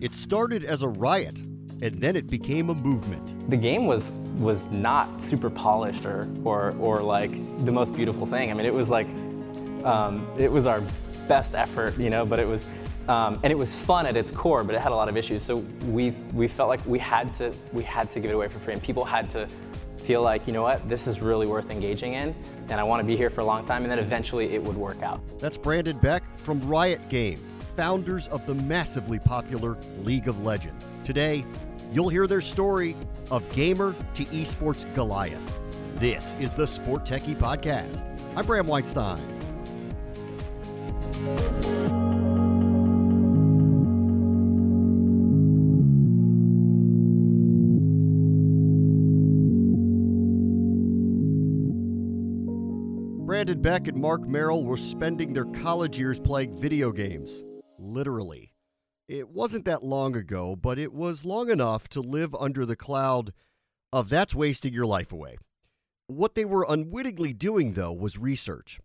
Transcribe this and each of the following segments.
It started as a riot, and then it became a movement. The game was was not super polished or or, or like the most beautiful thing. I mean, it was like um, it was our best effort, you know, but it was um, and it was fun at its core, but it had a lot of issues. So we we felt like we had to we had to give it away for free, and people had to feel like you know what this is really worth engaging in, and I want to be here for a long time, and then eventually it would work out. That's Brandon Beck from Riot Games, founders of the massively popular League of Legends. Today, you'll hear their story of gamer to esports Goliath. This is the SportTechie Podcast. I'm Bram Weinstein. Brandon Beck and Marc Merrill were spending their college years playing video games. Literally. It wasn't that long ago, but it was long enough to live under the cloud of that's wasting your life away. What they were unwittingly doing, though, was research.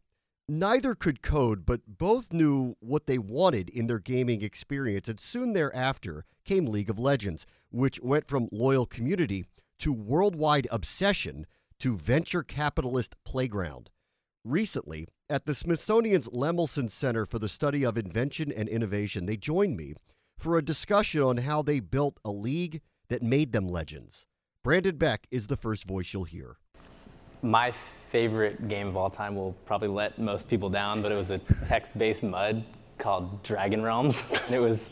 Neither could code, but both knew what they wanted in their gaming experience, and soon thereafter came League of Legends, which went from loyal community to worldwide obsession to venture capitalist playground. Recently, at the Smithsonian's Lemelson Center for the Study of Invention and Innovation, they joined me for a discussion on how they built a league that made them legends. Brandon Beck is the first voice you'll hear. My favorite game of all time will probably let most people down, but it was a text-based MUD called DragonRealms. it was,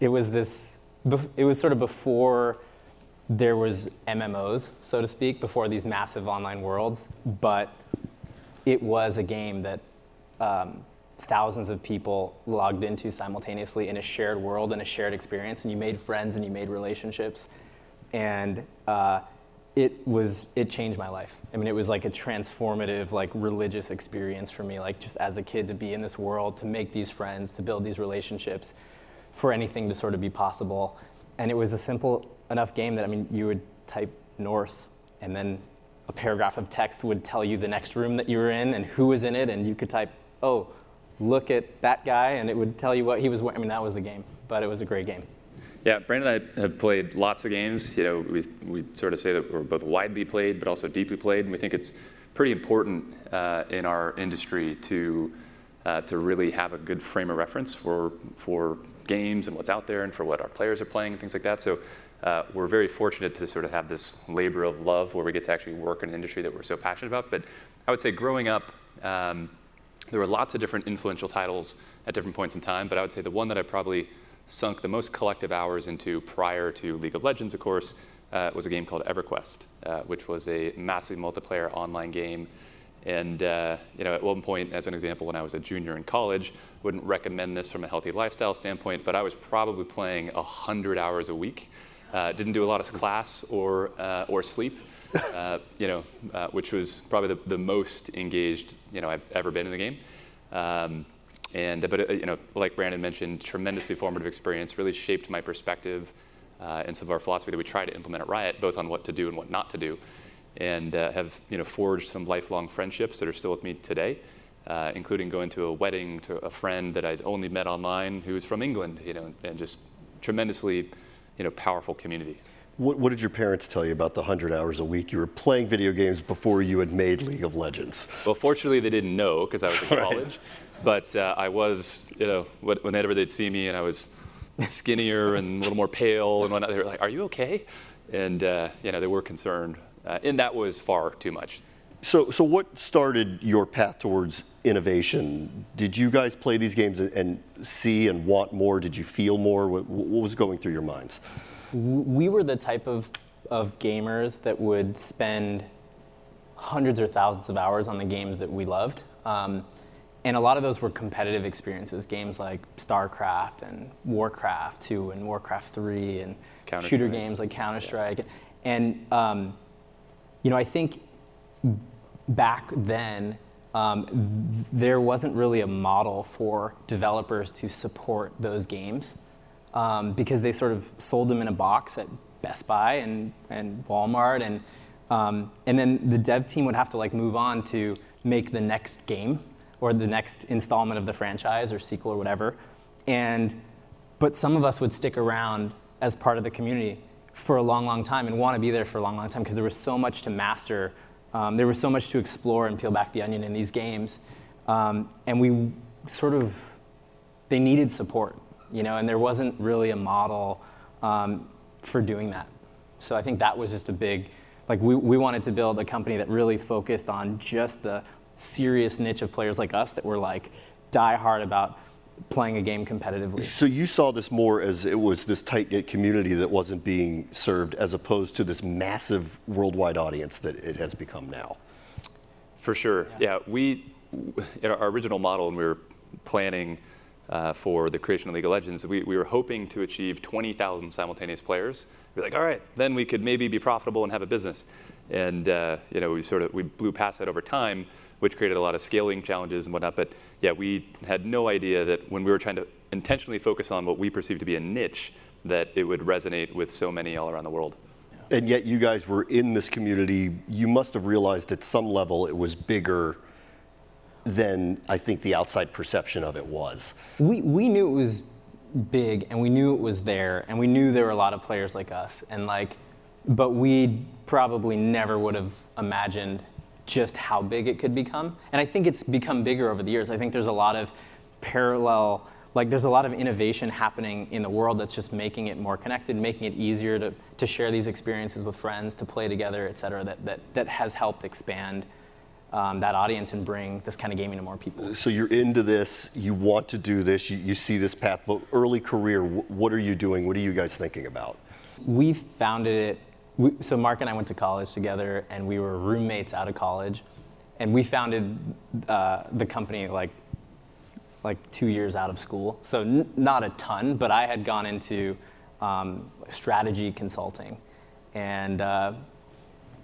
it was this, it was sort of before there was MMOs, so to speak, before these massive online worlds, but it was a game that um, thousands of people logged into simultaneously in a shared world and a shared experience, and you made friends and you made relationships, and uh, it was it changed my life. I mean, it was like a transformative, like religious experience for me. Like just as a kid to be in this world, to make these friends, to build these relationships, for anything to sort of be possible, and it was a simple enough game that I mean, you would type north, and then a paragraph of text would tell you the next room that you were in and who was in it, and you could type, oh, look at that guy, and it would tell you what he was wearing. I mean, that was the game, but it was a great game. Yeah, Brandon and I have played lots of games. You know, we, we sort of say that we're both widely played, but also deeply played, and we think it's pretty important uh, in our industry to uh, to really have a good frame of reference for for games and what's out there, and for what our players are playing and things like that. So uh, we're very fortunate to sort of have this labor of love where we get to actually work in an industry that we're so passionate about. But I would say growing up, um, there were lots of different influential titles at different points in time, but I would say the one that I probably sunk the most collective hours into prior to League of Legends, of course, uh, was a game called EverQuest, uh, which was a massively multiplayer online game. And uh, you know, at one point, as an example, when I was a junior in college, wouldn't recommend this from a healthy lifestyle standpoint, but I was probably playing 100 hours a week uh, didn't do a lot of class or, uh, or sleep, uh, you know, uh, which was probably the, the most engaged, you know, I've ever been in the game. Um, and, but, uh, you know, like Brandon mentioned, tremendously formative experience, really shaped my perspective uh, and some of our philosophy that we try to implement at Riot, both on what to do and what not to do. And have, you know, forged some lifelong friendships that are still with me today. Uh, including going to a wedding to a friend that I'd only met online who was from England, you know, and just tremendously you know, powerful community. What, what, did your parents tell you about the 100 hours a week you were playing video games before you had made League of Legends? Well, fortunately, they didn't know because I was in college. right. But uh, I was, you know, whenever they'd see me and I was skinnier and a little more pale and whatnot, they were like, Are you okay? And, uh, you know, they were concerned. Uh, and that was far too much. So, so what started your path towards innovation? Did you guys play these games and see and want more? Did you feel more? What, what was going through your minds? We were the type of, of gamers that would spend hundreds or thousands of hours on the games that we loved. Um, and a lot of those were competitive experiences, games like StarCraft and Warcraft 2 and Warcraft 3 and shooter games like Counter-Strike. Yeah. And, um, you know, I think back then, um, there wasn't really a model for developers to support those games um, because they sort of sold them in a box at Best Buy and, and Walmart, and um, and then the dev team would have to like move on to make the next game or the next installment of the franchise or sequel or whatever, and but some of us would stick around as part of the community for a long, long time and want to be there for a long, long time because there was so much to master. Um, there was so much to explore and peel back the onion in these games. Um, and we sort of, they needed support, you know, and there wasn't really a model um, for doing that. So I think that was just a big, like we, we wanted to build a company that really focused on just the serious niche of players like us that were like die hard about playing a game competitively. So you saw this more as it was this tight knit community that wasn't being served, as opposed to this massive worldwide audience that it has become now. For sure, yeah. yeah we, in our original model, when we were planning uh, for the creation of League of Legends, we, we were hoping to achieve 20,000 simultaneous players. We're like, all right, then we could maybe be profitable and have a business. And uh, you know, we sort of we blew past that over time which created a lot of scaling challenges and whatnot. But yeah, we had no idea that when we were trying to intentionally focus on what we perceived to be a niche, that it would resonate with so many all around the world. And yet, you guys were in this community. You must have realized at some level it was bigger than I think the outside perception of it was. We, we knew it was big and we knew it was there and we knew there were a lot of players like us and like but we probably never would have imagined just how big it could become. And I think it's become bigger over the years. I think there's a lot of parallel, like there's a lot of innovation happening in the world that's just making it more connected, making it easier to, to share these experiences with friends, to play together, et cetera, that, that, that has helped expand um, that audience and bring this kind of gaming to more people. So you're into this, you want to do this, you, you see this path, but early career, what are you doing? What are you guys thinking about? We founded it we, so Marc and I went to college together, and we were roommates out of college, and we founded uh, the company like like two years out of school. So n- not a ton, but I had gone into um, strategy consulting, and uh,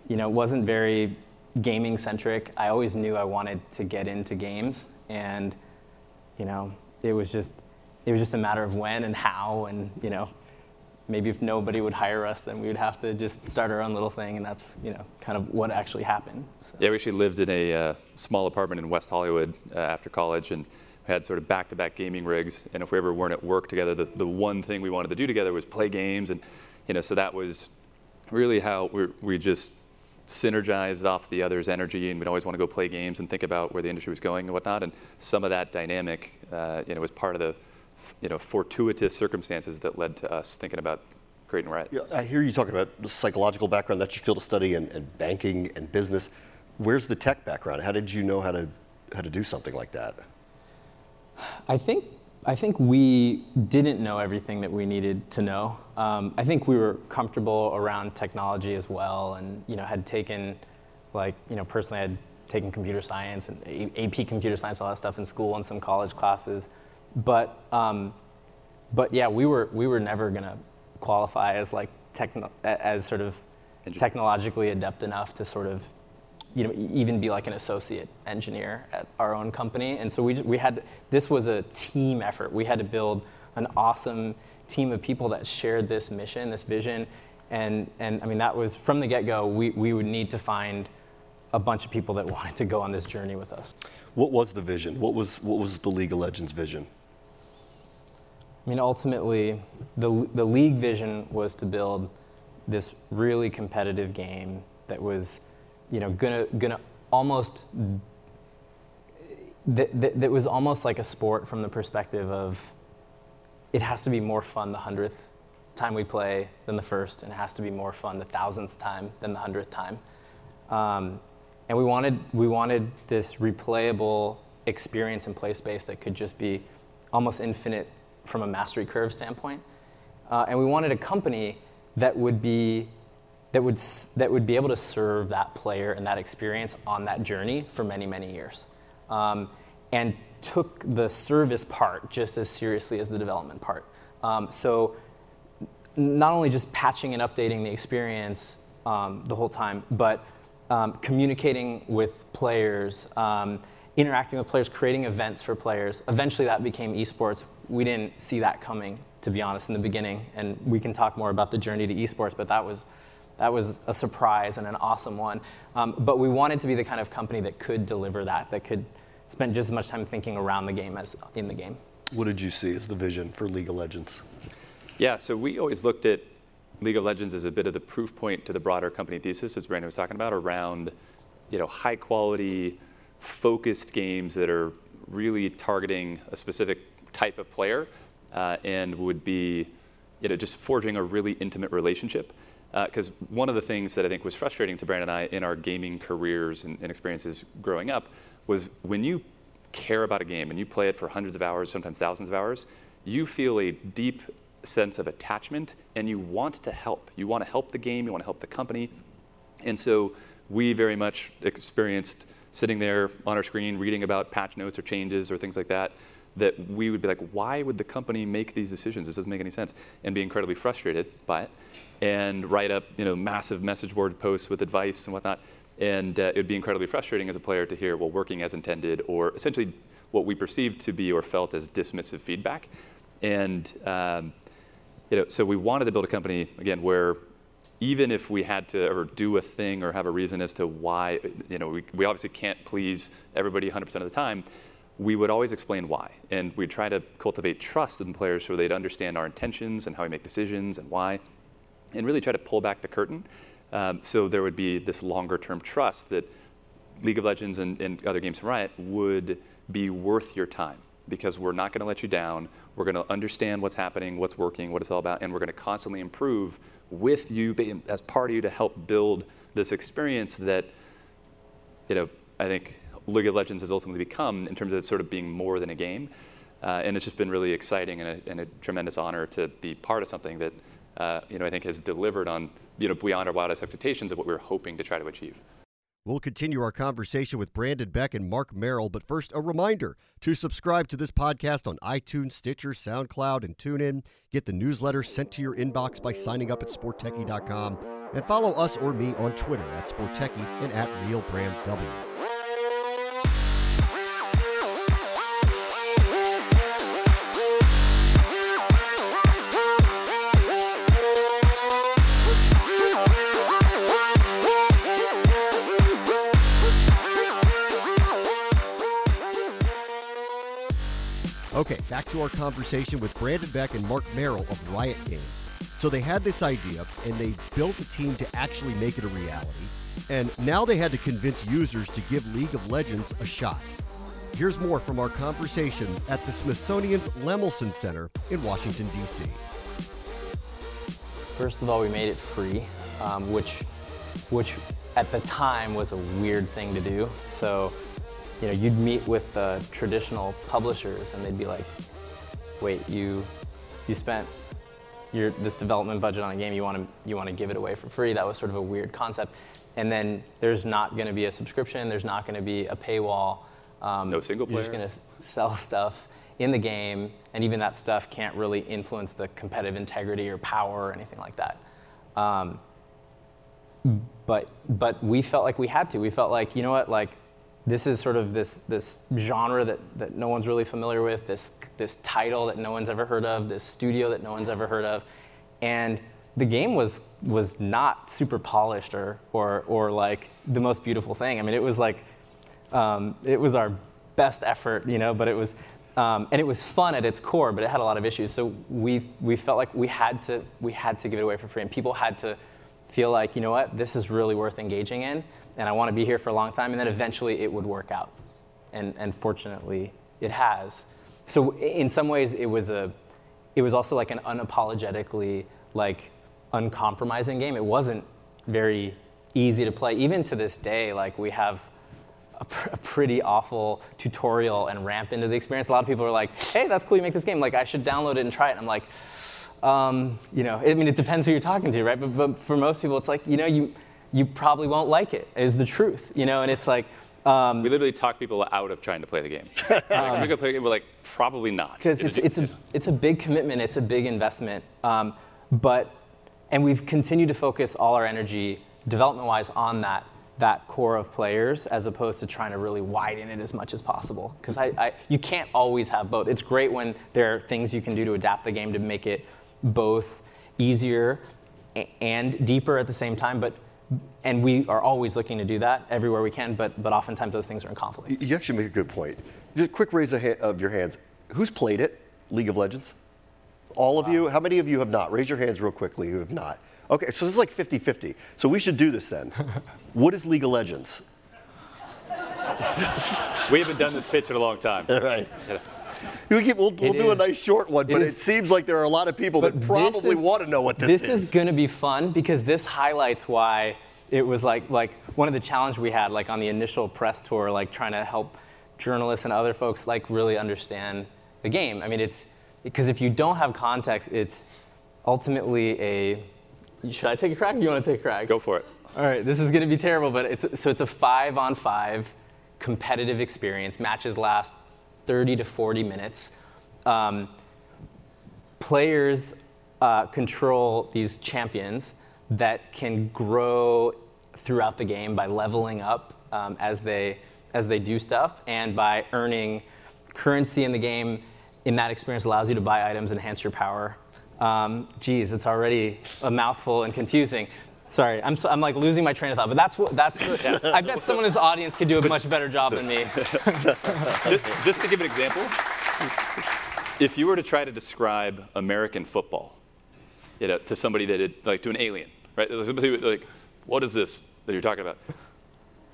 you know, it wasn't very gaming centric. I always knew I wanted to get into games, and you know, it was just it was just a matter of when and how, and you know, maybe if nobody would hire us, then we would have to just start our own little thing, and that's you know kind of what actually happened. So. Yeah, we actually lived in a uh, small apartment in West Hollywood uh, after college, and had sort of back-to-back gaming rigs. And if we ever weren't at work together, the, the one thing we wanted to do together was play games, and you know, so that was really how we we just synergized off the other's energy, and we'd always want to go play games and think about where the industry was going and whatnot. And some of that dynamic, uh, you know, was part of the you know, fortuitous circumstances that led to us thinking about creating Riot. Yeah, I hear you talking about the psychological background. That's your field of study and, and banking and business. Where's the tech background? How did you know how to how to do something like that? I think I think we didn't know everything that we needed to know. Um, I think we were comfortable around technology as well, and you know had taken, like you know personally, I had taken computer science and AP computer science, all that stuff in school and some college classes. But um, but yeah, we were we were never gonna qualify as like techno- as sort of technologically adept enough to sort of you know even be like an associate engineer at our own company. And so we we had this was a team effort. We had to build an awesome team of people that shared this mission, this vision. And, and I mean, that was from the get go, we, we would need to find a bunch of people that wanted to go on this journey with us. What was the vision? What was, what was the League of Legends vision? I mean, ultimately, the, the league vision was to build this really competitive game that was, you know, gonna, gonna almost, that, that, that was almost like a sport from the perspective of it has to be more fun the hundredth time we play than the first, and it has to be more fun the thousandth time than the hundredth time. Um, and we wanted, we wanted this replayable experience in play space that could just be almost infinite from a mastery curve standpoint. Uh, and we wanted a company that would be that would that would be able to serve that player and that experience on that journey for many many years, um, and took the service part just as seriously as the development part. Um, so not only just patching and updating the experience um, the whole time, but um, communicating with players, um, interacting with players, creating events for players. Eventually, that became esports, we didn't see that coming, to be honest, in the beginning. And we can talk more about the journey to esports, but that was that was a surprise and an awesome one. Um, but we wanted to be the kind of company that could deliver that, that could spend just as much time thinking around the game as in the game. what did you see as the vision for League of Legends? Yeah, so we always looked at League of Legends as a bit of the proof point to the broader company thesis, as Brandon was talking about, around you know high quality, focused games that are really targeting a specific type of player uh, and would be you know just forging a really intimate relationship. Because uh, one of the things that I think was frustrating to Brandon and I in our gaming careers and, and experiences growing up was when you care about a game and you play it for hundreds of hours, sometimes thousands of hours, you feel a deep sense of attachment and you want to help. You want to help the game, you want to help the company. And so we very much experienced sitting there on our screen reading about patch notes or changes or things like that that we would be like, why would the company make these decisions? This doesn't make any sense, and be incredibly frustrated by it, and write up you know massive message board posts with advice and whatnot. And uh, it would be incredibly frustrating as a player to hear, well, working as intended, or essentially what we perceived to be or felt as dismissive feedback. And um, you know, so we wanted to build a company again where even if we had to ever do a thing or have a reason as to why, you know, we, we obviously can't please everybody 100% of the time, we would always explain why. And we'd try to cultivate trust in players so they'd understand our intentions and how we make decisions and why, and really try to pull back the curtain um, so there would be this longer term trust that League of Legends and, and other games from Riot would be worth your time because we're not going to let you down. We're going to understand what's happening, what's working, what it's all about, and we're going to constantly improve with you as part of you to help build this experience that, you know, I think League of Legends has ultimately become in terms of sort of being more than a game. Uh, and it's just been really exciting and a, and a, tremendous honor to be part of something that, uh, you know, I think has delivered on, you know, beyond our wildest expectations of what we were hoping to try to achieve. We'll continue our conversation with Brandon Beck and Marc Merrill, but first, a reminder to subscribe to this podcast on iTunes, Stitcher, SoundCloud, and TuneIn. Get the newsletter sent to your inbox by signing up at sporttechie.com, and follow us or me on Twitter at sporttechie and at RealBrandW. Okay, back to our conversation with Brandon Beck and Marc Merrill of Riot Games. So they had this idea and they built a team to actually make it a reality. And now they had to convince users to give League of Legends a shot. Here's more from our conversation at the Smithsonian's Lemelson Center in Washington, D.C. First of all, we made it free, um, which, which at the time was a weird thing to do. So you know, you'd meet with the traditional publishers and they'd be like, wait, you, you spent your, this development budget on a game, you want to you want to give it away for free. That was sort of a weird concept. And then there's not going to be a subscription. There's not going to be a paywall. Um, no single player. You're just going to sell stuff in the game, and even that stuff can't really influence the competitive integrity or power or anything like that. Um, but but we felt like we had to. We felt like you know what, like this is sort of this, this genre that, that no one's really familiar with, this, this title that no one's ever heard of, this studio that no one's ever heard of. And the game was, was not super polished or, or, or like the most beautiful thing. I mean, it was like, um, it was our best effort, you know, but it was, um, and it was fun at its core, but it had a lot of issues. So we, we felt like we had, to, we had to give it away for free, and people had to feel like, you know what, this is really worth engaging in and I want to be here for a long time, and then eventually it would work out. And, and fortunately, it has. So in some ways, it was a, it was also like an unapologetically like uncompromising game. It wasn't very easy to play. Even to this day, like we have a, pr- a, pretty awful tutorial and ramp into the experience. A lot of people are like, "Hey, that's cool. You make this game. Like, I should download it and try it." And I'm like, um, you know, I mean, it depends who you're talking to, right? But, but for most people, it's like, you know, you you probably won't like it, is the truth, you know? And it's like, um, we literally talk people out of trying to play the game. like, um, we go play a game, we're like, probably not. Because it's, it's, a, it's a big commitment, it's a big investment. Um, but, and we've continued to focus all our energy, development wise, on that, that core of players as opposed to trying to really widen it as much as possible. Because I, I, you can't always have both. It's great when there are things you can do to adapt the game to make it both easier and deeper at the same time, but and we are always looking to do that everywhere we can, but, but oftentimes those things are in conflict. You actually make a good point. Just a quick raise of your hands. Who's played it? League of Legends? All of you? How many of you have not? Raise your hands real quickly who have not. Okay, so this is like 50 50. So we should do this then. what is League of Legends? We haven't done this pitch in a long time. All right. Keep, we'll we'll It do a nice short one, but it is- seems like there are a lot of people that probably is- want to know what this, this is. is going to be fun because this highlights why it was like like one of the challenge we had like on the initial press tour like trying to help journalists and other folks like really understand the game i mean it's because if you don't have context it's ultimately a should i take a crack or you want to take a crack Go for it. all right, this is going to be terrible, but it's so it's a five on five competitive experience. Matches last 30 to 40 minutes. Um, players uh, control these champions that can grow throughout the game by leveling up um, as they as they do stuff and by earning currency in the game. In that experience, allows you to buy items, and enhance your power. Um, geez, it's already a mouthful and confusing. Sorry, I'm, so, I'm like losing my train of thought, but that's what that's. I bet someone in this audience could do a much better job than me. just, just to give an example, if you were to try to describe American football, you know, to somebody that had, like to an alien, right? Somebody like, what is this that you're talking about?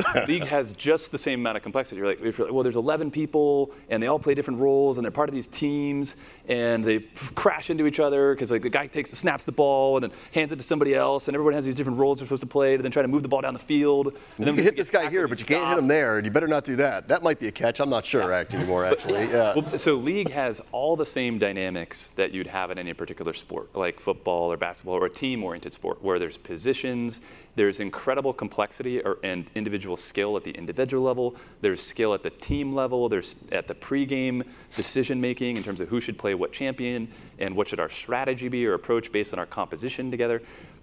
League has just the same amount of complexity. You're like, you're like, well, there's 11 people, and they all play different roles, and they're part of these teams, and they f- crash into each other because like the guy takes snaps the ball and then hands it to somebody else, and everyone has these different roles they're supposed to play, and then try to move the ball down the field. And you then can hit this guy here, but you can't hit him there. and you better not do that. That might be a catch. I'm not sure act anymore, actually. Yeah. Well, so league has all the same dynamics that you'd have in any particular sport, like football or basketball or a team-oriented sport, where there's positions, there's incredible complexity or, and individual skill at the individual level, there's skill at the team level, there's at the pregame decision making in terms of who should play what champion and what should our strategy be or approach based on our composition together,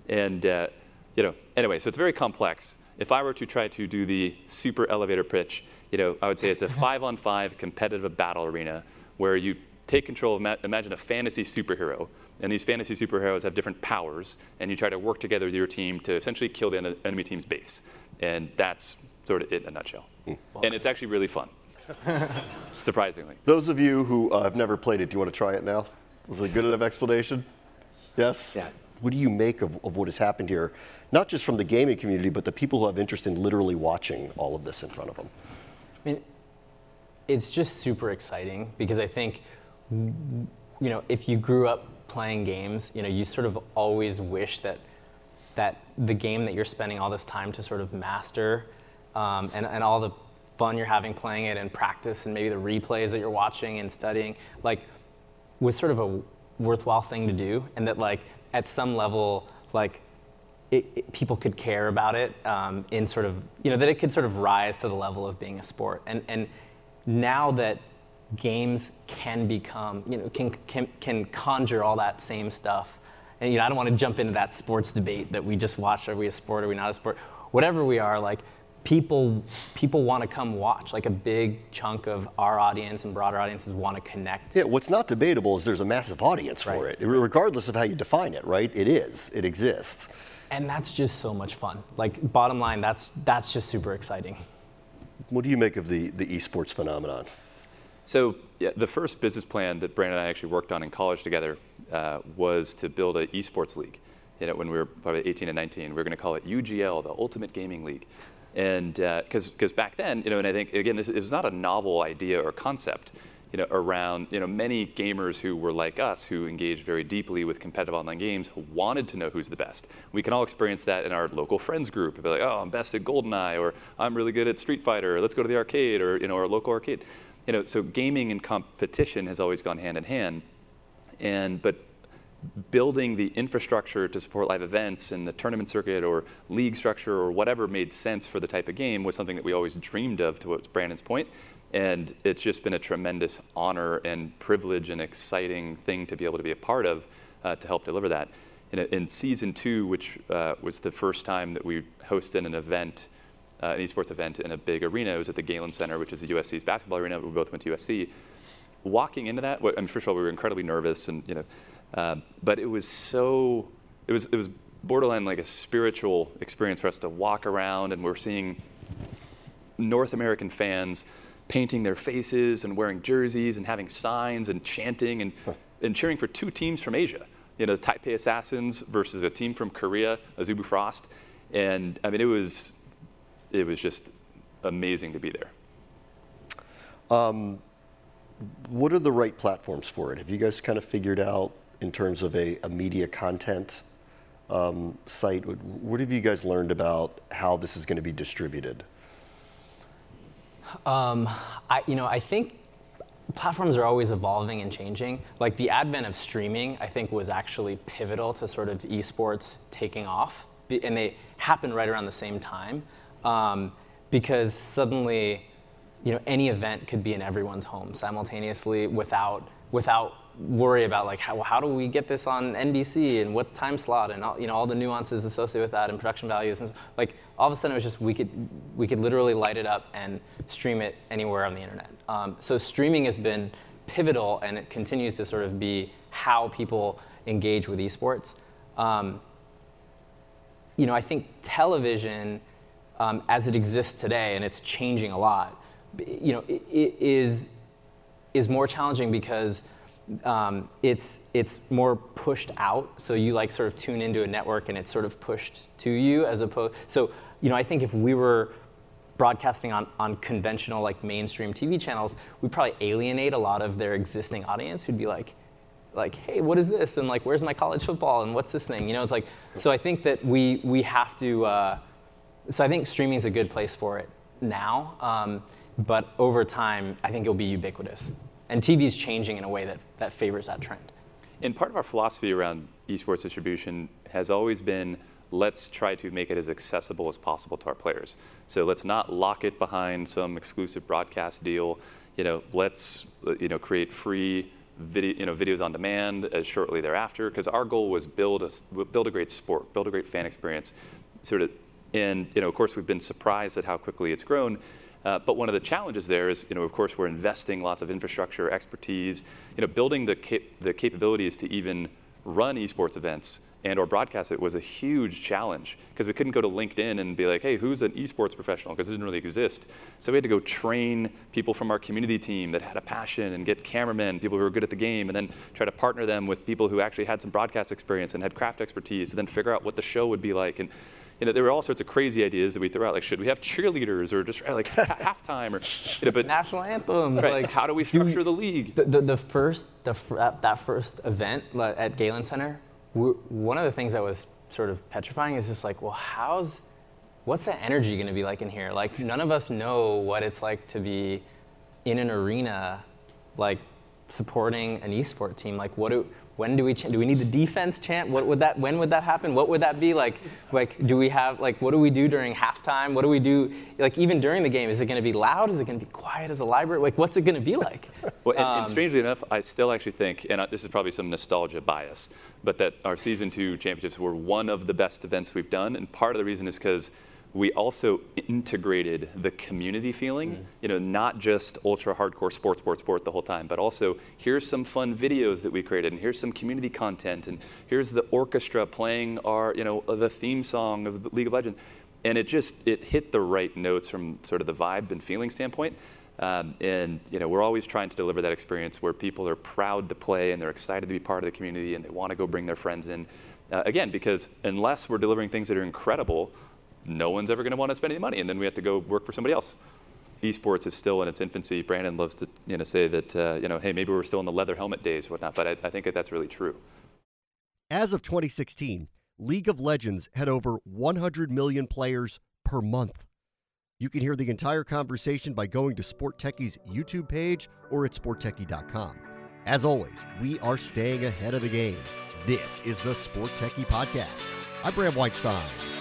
and uh, you know, anyway, so it's very complex. If I were to try to do the super elevator pitch, you know, I would say it's a five-on-five competitive battle arena where you take control of, ma- imagine a fantasy superhero, and these fantasy superheroes have different powers, and you try to work together with your team to essentially kill the en- enemy team's base. And that's sort of it in a nutshell. And it's actually really fun, surprisingly. Those of you who uh, have never played it, do you want to try it now? Was it a good enough explanation? Yes? Yeah. What do you make of, of what has happened here? Not just from the gaming community, but the people who have interest in literally watching all of this in front of them. I mean, it's just super exciting because I think, you know, if you grew up playing games, you know, you sort of always wish that that the game that you're spending all this time to sort of master, um, and, and all the fun you're having playing it and practice and maybe the replays that you're watching and studying, like, was sort of a worthwhile thing to do, and that like at some level, like it, it- people could care about it um, in sort of you know that it could sort of rise to the level of being a sport. And and now that games can become you know can can, can conjure all that same stuff. And you know I don't want to jump into that sports debate that we just watched. Are we a sport? Are we not a sport? Whatever we are like people people want to come watch. Like a big chunk of our audience and broader audiences want to connect. Yeah, what's not debatable is there's a massive audience for it, regardless of how you define it, right? It is, it exists. and that's just so much fun. Like bottom line that's that's just super exciting. What do you make of the, the esports phenomenon? So yeah, the first business plan that Brandon and I actually worked on in college together uh, was to build an esports league. You know, when we were probably 18 and 19, we were going to call it UGL, the Ultimate Gaming League. And because because back then, you know, and I think again, this it was not a novel idea or concept. You know, around you know many gamers who were like us, who engaged very deeply with competitive online games, wanted to know who's the best. We can all experience that in our local friends group. It'd be like, oh, I'm best at GoldenEye, or I'm really good at Street Fighter. Or, Let's go to the arcade, or you know, our local arcade. You know, so gaming and competition has always gone hand in hand. And but building the infrastructure to support live events and the tournament circuit or league structure or whatever made sense for the type of game was something that we always dreamed of to what Brandon's point. And it's just been a tremendous honor and privilege and exciting thing to be able to be a part of uh, to help deliver that. In, in season two, which uh, was the first time that we hosted an event, uh, an esports event in a big arena, it was at the Galen Center, which is the USC's basketball arena. We both went to USC walking into that, well, I mean, first of all, we were incredibly nervous, and you know, uh, but it was so, it was it was borderline like a spiritual experience for us to walk around, and we're seeing North American fans painting their faces and wearing jerseys and having signs and chanting and, and cheering for two teams from Asia. You know, the Taipei Assassins versus a team from Korea, Azubu Frost. And I mean, it was, it was just amazing to be there. Um, what are the right platforms for it? Have you guys kind of figured out in terms of a, a media content um, site? What, what have you guys learned about how this is going to be distributed? Um, I, you know, I think platforms are always evolving and changing. Like the advent of streaming, I think was actually pivotal to sort of esports taking off, and they happened right around the same time, um, because suddenly, you know, any event could be in everyone's home simultaneously without without worry about like how, how do we get this on NBC and what time slot and all, you know all the nuances associated with that and production values and like all of a sudden it was just we could we could literally light it up and stream it anywhere on the internet. Um, so streaming has been pivotal and it continues to sort of be how people engage with esports. Um, you know I think television um, as it exists today and it's changing a lot. You know it, it is is more challenging because um, it's it's more pushed out. So you like sort of tune into a network and it's sort of pushed to you as opposed. So you know, I think if we were broadcasting on, on conventional like mainstream TV channels, we'd probably alienate a lot of their existing audience who'd be like, like, hey, what is this? And like, where's my college football? And what's this thing? You know, it's like, so I think that we we have to. Uh, so I think streaming is a good place for it now, um, but over time, I think it'll be ubiquitous. And TV is changing in a way that, that favors that trend. And part of our philosophy around esports distribution has always been let's try to make it as accessible as possible to our players. So let's not lock it behind some exclusive broadcast deal. You know, let's you know create free video, you know, videos on demand as shortly thereafter. Because our goal was build a build a great sport, build a great fan experience, sort of. And you know, of course, we've been surprised at how quickly it's grown. Uh, but one of the challenges there is, you know, of course, we're investing lots of infrastructure, expertise, you know, building the, cap- the capabilities to even run esports events and or broadcast it was a huge challenge because we couldn't go to LinkedIn and be like, hey, who's an esports professional? Because it didn't really exist. So we had to go train people from our community team that had a passion and get cameramen, people who were good at the game, and then try to partner them with people who actually had some broadcast experience and had craft expertise, and then figure out what the show would be like. And you know, there were all sorts of crazy ideas that we threw out, like should we have cheerleaders or just like halftime or, you know, but national anthems. Right, like how do we structure the league? The, the, the first, the, that first event at Galen Center, one of the things that was sort of petrifying is just like, well, how's, what's the energy going to be like in here? Like none of us know what it's like to be in an arena, like supporting an esport team. Like what do when do we do we need the defense chant? What would that when would that happen? What would that be like? Like do we have like what do we do during halftime? What do we do like even during the game? Is it going to be loud? Is it going to be quiet as a library? Like what's it going to be like? well, and, um, and, strangely enough, I still actually think, and this is probably some nostalgia bias, but that our season two championships were one of the best events we've done, and part of the reason is because we also integrated the community feeling, mm. you know, not just ultra hardcore sport, sport, sport the whole time, but also here's some fun videos that we created, and here's some community content, and here's the orchestra playing our, you know, the theme song of the League of Legends. And it just, it hit the right notes from sort of the vibe and feeling standpoint. Um, and you know, we're always trying to deliver that experience where people are proud to play and they're excited to be part of the community and they want to go bring their friends in. Uh, again, because unless we're delivering things that are incredible, no one's ever going to want to spend any money, and then we have to go work for somebody else. Esports is still in its infancy. Brandon loves to you know, say that, uh, you know, hey, maybe we're still in the leather helmet days, whatnot, but I, I think that that's really true. As of 2016, League of Legends had over 100 million players per month. You can hear the entire conversation by going to SportTechie's YouTube page or at sporttechie.com. As always, we are staying ahead of the game. This is the Sport Techie Podcast. I'm Bram Weinstein.